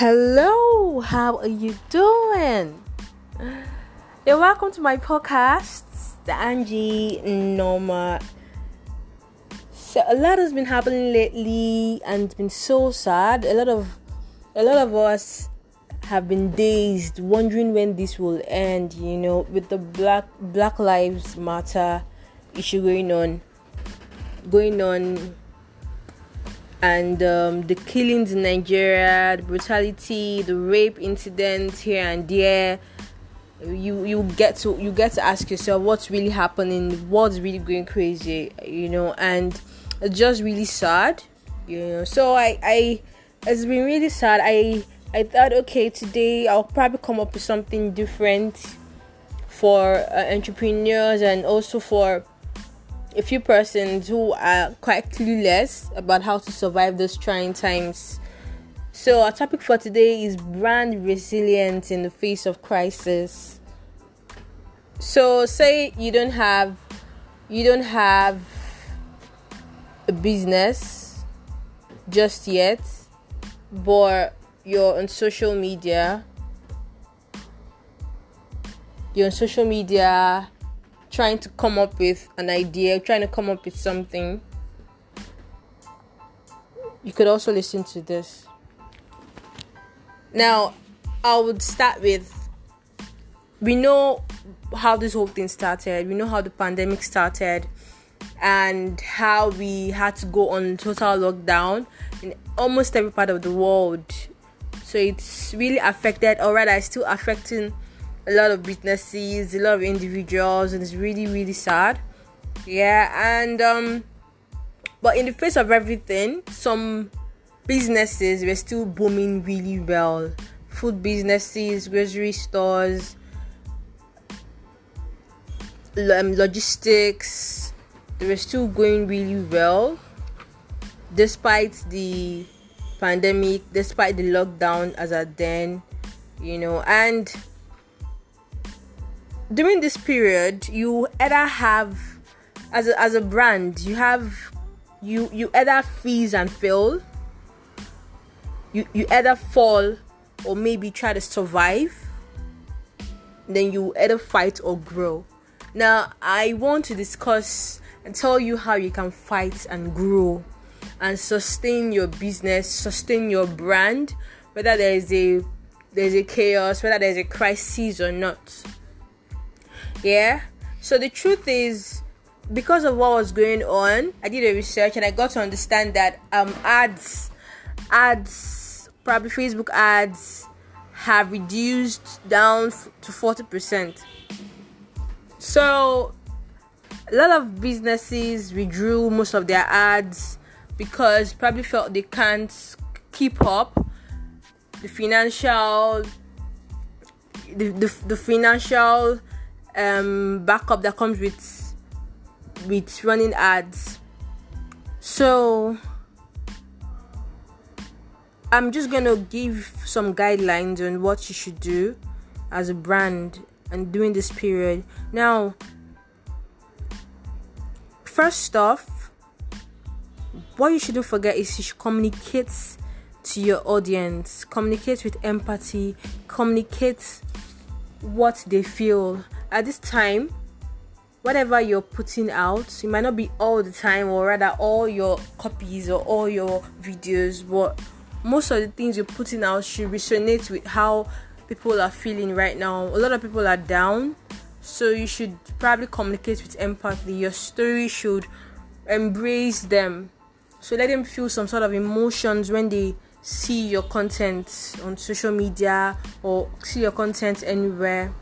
Hello, how are you doing? You're welcome to my podcast, the Angie Norma. So a lot has been happening lately, and it's been so sad. A lot of, a lot of us have been dazed, wondering when this will end. You know, with the Black Black Lives Matter issue going on, going on and um, the killings in Nigeria, the brutality, the rape incidents here and there. You you get to you get to ask yourself what's really happening, what's really going crazy, you know, and it's just really sad, you know. So I I it's been really sad. I I thought okay today I'll probably come up with something different for uh, entrepreneurs and also for a few persons who are quite clueless about how to survive those trying times. So, our topic for today is brand resilience in the face of crisis. So, say you don't have you don't have a business just yet, but you're on social media. You're on social media trying to come up with an idea, trying to come up with something, you could also listen to this. Now, I would start with we know how this whole thing started, we know how the pandemic started, and how we had to go on total lockdown in almost every part of the world. So it's really affected, or rather, it's still affecting a lot of businesses, a lot of individuals, and it's really, really sad. Yeah, and um, but in the face of everything, some businesses were still booming really well. Food businesses, grocery stores, um, logistics, they were still going really well despite the pandemic, despite the lockdown as at then, you know, and during this period you either have as a, as a brand you have you you either freeze and fail you you either fall or maybe try to survive then you either fight or grow. Now i want to discuss and tell you how you can fight and grow and sustain your business sustain your brand whether there is a there's a chaos whether there's a crisis or not yeah. So the truth is, because of what was going on, I did a research and I got to understand that um ads, ads, probably Facebook ads, have reduced down to forty percent. So a lot of businesses withdrew most of their ads because probably felt they can't keep up the financial the, the, the financial um, backup that comes with with running ads. So I'm just gonna give some guidelines on what you should do as a brand and during this period. Now, first off, what you shouldn't forget is you should communicate to your audience, communicate with empathy, communicate what they feel at this time whatever you're putting out it might not be all the time or rather all your copies or all your videos but most of the things you're putting out should resonate with how people are feeling right now. A lot of people are down so you should probably communicate with empathy. Your story should embrace them. So let them feel some sort of emotions when they see your content on social media or see your content anywhere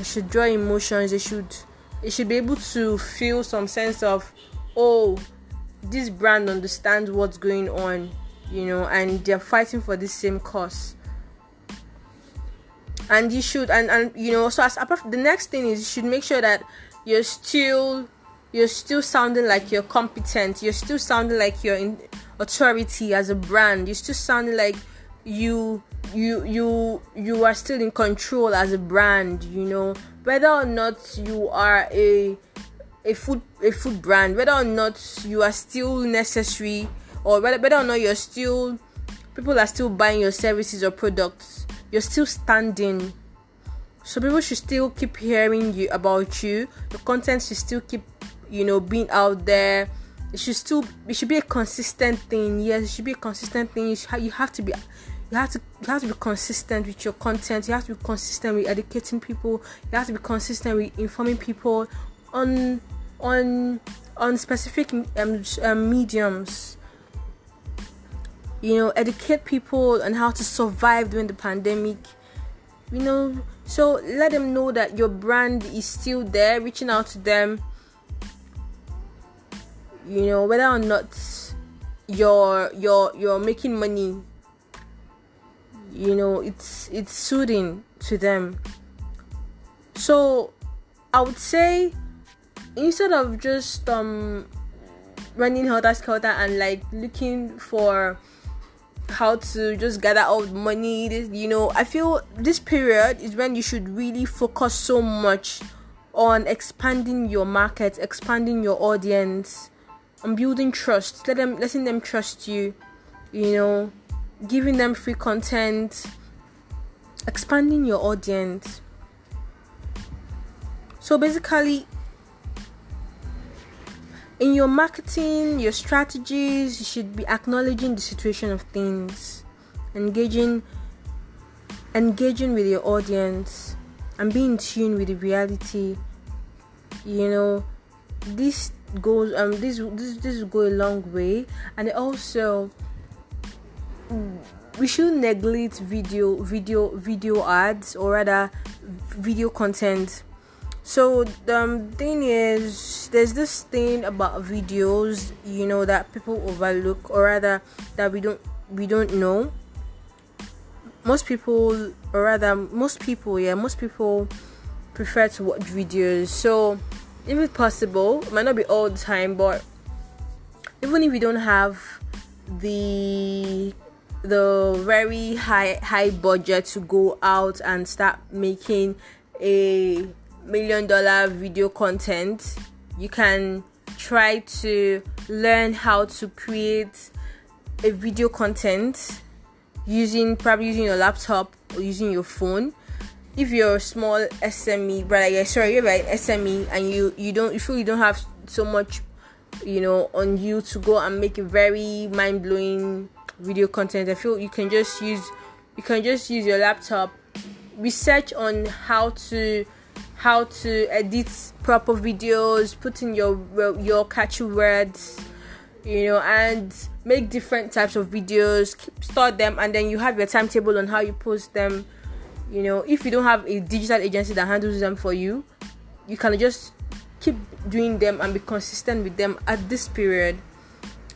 they should draw emotions they should they should be able to feel some sense of oh this brand understands what's going on you know and they're fighting for the same cause. And you should and and you know so as the next thing is you should make sure that you're still you're still sounding like you're competent you're still sounding like you're in authority as a brand you're still sounding like you you you you are still in control as a brand you know. Whether or not you are a a food a food brand whether or not you are still necessary or whether, whether or not you're still people are still buying your services or products you're still standing. So people should still keep hearing you about you. The content should still keep you know being out there. It should still it should be a consistent thing. Yes it should be a consistent thing. You, should, you have to be you have to you have to be consistent with your content. You have to be consistent with educating people. You have to be consistent with informing people on on on specific um, um, mediums. You know educate people on how to survive during the pandemic. You know so let them know that your brand is still there reaching out to them. You know whether or not you're you're you're making money you know it's it's soothing to them. So i would say instead of just um running helter skelter and like looking for how to just gather all the money this you know i feel this period is when you should really focus so much on expanding your market expanding your audience and building trust let them letting them trust you you know giving them free content expanding your audience so basically in your marketing, your strategies, you should be acknowledging the situation of things, engaging engaging with your audience and being in tune with the reality. You know, this goes um this this this will go a long way and also we should neglect video video video ads or rather video content. So the um, thing is there's this thing about videos you know that people overlook or rather that we don't we don't know. Most people or rather most people yeah most people prefer to watch videos. So if it's possible it might not be all the time but even if we don't have the the very high high budget to go out and start making a million dollar video content, you can try to learn how to create a video content using probably using your laptop or using your phone. If you're a small SME, brother, yeah, sorry, you're right, SME, and you you don't you feel you don't have so much, you know, on you to go and make a very mind blowing video content. I feel you can just use you can just use your laptop, research on how to how to edit proper videos, put in your your catchy words, you know, and make different types of videos, store them, and then you have your timetable on how you post them. You know, if you don't have a digital agency that handles them for you, you can just keep doing them and be consistent with them at this period.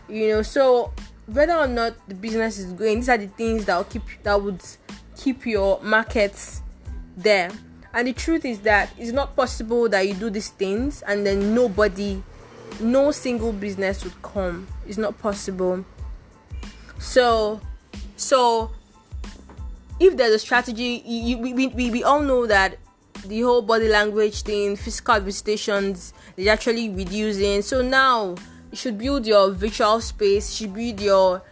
You know, so whether or not the business is going, these are the things that will keep that would keep your markets there and the truth is that it's not possible that you do these things and then nobody, no single business would come. It's not possible. So, so if there's a strategy, you, we, we, we all know that the whole body language thing, physical visitations, is actually reducing. So now you should build your virtual space. You should build your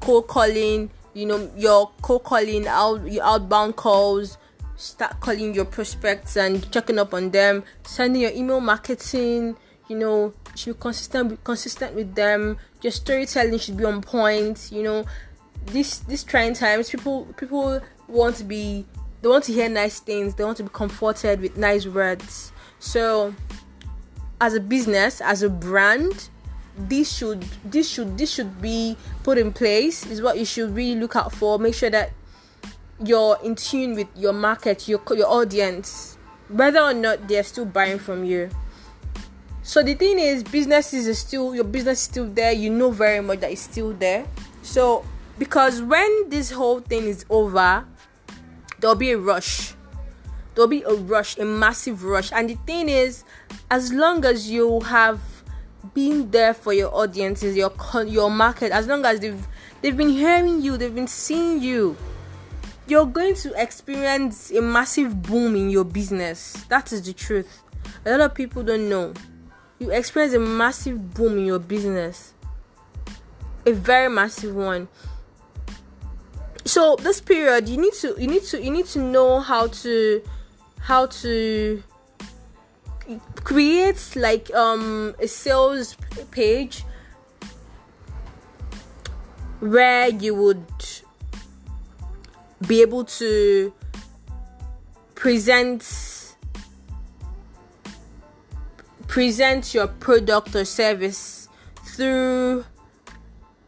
cold calling. You know your cold calling out your outbound calls start calling your prospects and checking up on them, sending your email marketing, you know, should be consistent consistent with them. Your storytelling should be on point, you know. This this trying times people people want to be they want to hear nice things, they want to be comforted with nice words. So as a business, as a brand, this should this should this should be put in place is what you should really look out for. Make sure that you're in tune with your market, your your audience, whether or not they're still buying from you. So the thing is, businesses is still your business is still there. You know very much that it's still there. So because when this whole thing is over, there'll be a rush. There'll be a rush, a massive rush. And the thing is, as long as you have been there for your audiences, your your market, as long as they've they've been hearing you, they've been seeing you you're going to experience a massive boom in your business. That is the truth. A lot of people don't know. You experience a massive boom in your business. A very massive one. so this period you need to you need to you need to know how to how to create like um a sales page where you would be able to present present your product or service through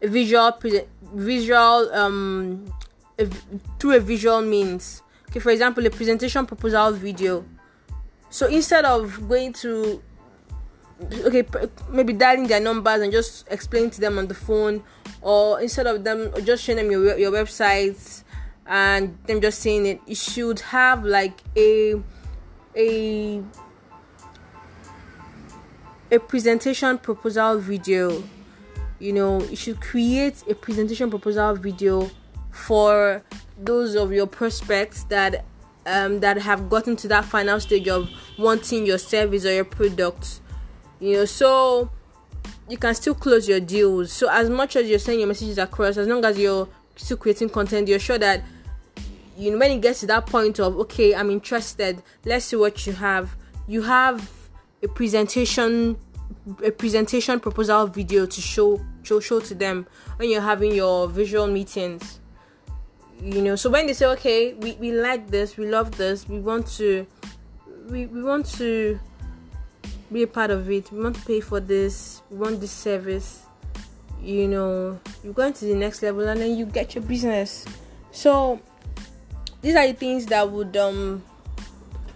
a visual visual um through a visual means. Okay for example a presentation proposal video so instead of going to okay maybe dialing their numbers and just explain to them on the phone or instead of them just showing them your, your website and them just saying it you should have like a a a presentation proposal video. You know you should create a presentation proposal video for those of your prospects that um, that have gotten to that final stage of wanting your service or your product you know so you can still close your deals. So as much as you're sending your messages across as long as you're still creating content you're sure that you know when it gets to that point of okay i'm interested let's see what you have. You have a presentation a presentation proposal video to show show show to them when you're having your visual meetings you know so when they say okay we, we like this we love this we want to we, we want to be a part of it we want to pay for this we want this service you know you go into the next level and then you get your business. So these are the things that would um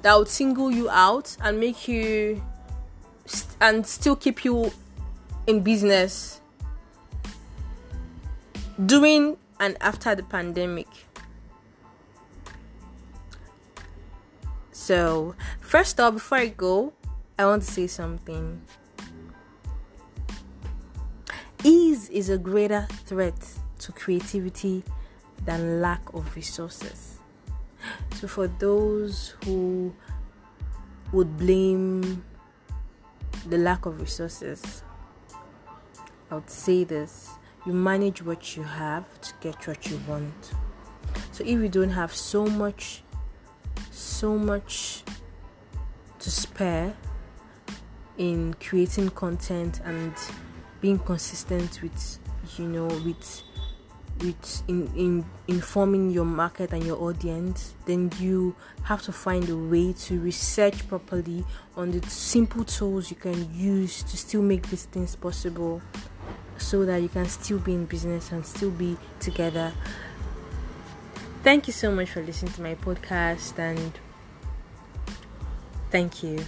that would single you out and make you st- and still keep you in business. During and after the pandemic. So, first off, before I go, I want to say something. Ease is a greater threat to creativity than lack of resources. So, for those who would blame the lack of resources, I would say this you manage what you have to get what you want. So if you don't have so much, so much to spare in creating content and being consistent with, you know, with with in, in informing your market and your audience then you have to find a way to research properly on the simple tools you can use to still make these things possible so that you can still be in business and still be together. Thank you so much for listening to my podcast and thank you.